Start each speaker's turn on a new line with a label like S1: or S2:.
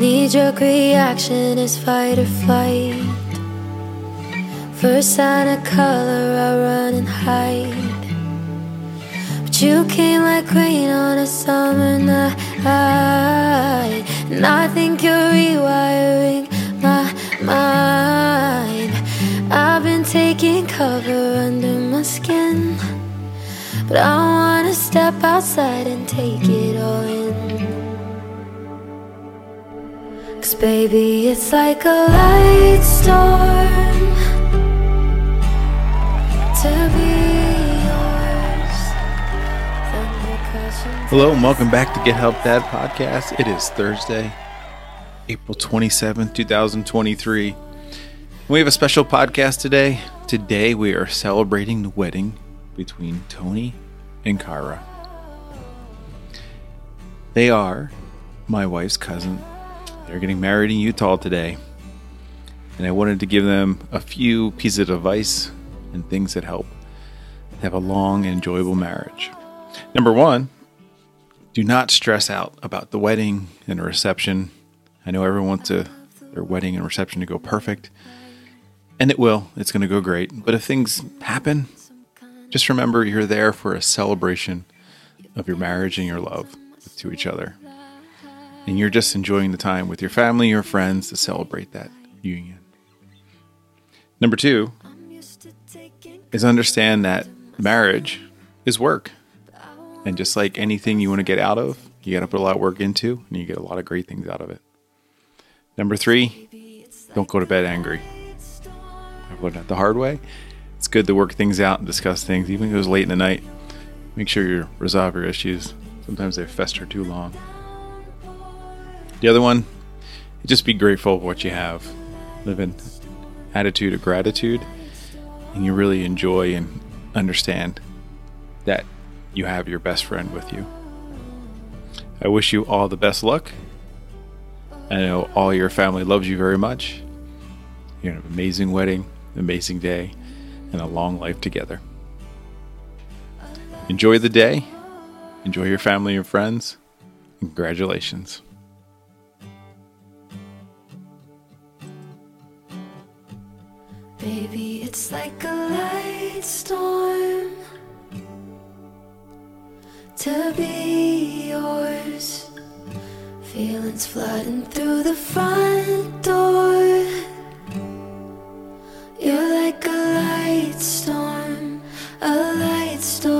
S1: Knee jerk reaction is fight or flight. First sign of color, I run and hide. But you came like rain on a summer night. And I think you're rewiring my mind. I've been taking cover under my skin. But I wanna step outside and take it all in. Cause baby, it's like a light storm to be yours.
S2: Hello and welcome back to Get Help Dad podcast. It is Thursday, April 27th, 2023. We have a special podcast today. Today we are celebrating the wedding between Tony and Kyra. They are my wife's cousin. They're getting married in Utah today. And I wanted to give them a few pieces of advice and things that help have a long and enjoyable marriage. Number one, do not stress out about the wedding and the reception. I know everyone wants their wedding and reception to go perfect, and it will. It's going to go great. But if things happen, just remember you're there for a celebration of your marriage and your love to each other. And you're just enjoying the time with your family, your friends to celebrate that union. Number two is understand that marriage is work. And just like anything you want to get out of, you got to put a lot of work into, and you get a lot of great things out of it. Number three, don't go to bed angry. I've learned that the hard way. It's good to work things out and discuss things, even if it was late in the night. Make sure you resolve your issues. Sometimes they fester too long. The other one, just be grateful of what you have. Live in attitude of gratitude, and you really enjoy and understand that you have your best friend with you. I wish you all the best luck. I know all your family loves you very much. You're gonna have an amazing wedding, amazing day, and a long life together. Enjoy the day. Enjoy your family and friends. Congratulations.
S1: Baby, it's like a light storm to be yours. Feelings flooding through the front door. You're like a light storm, a light storm.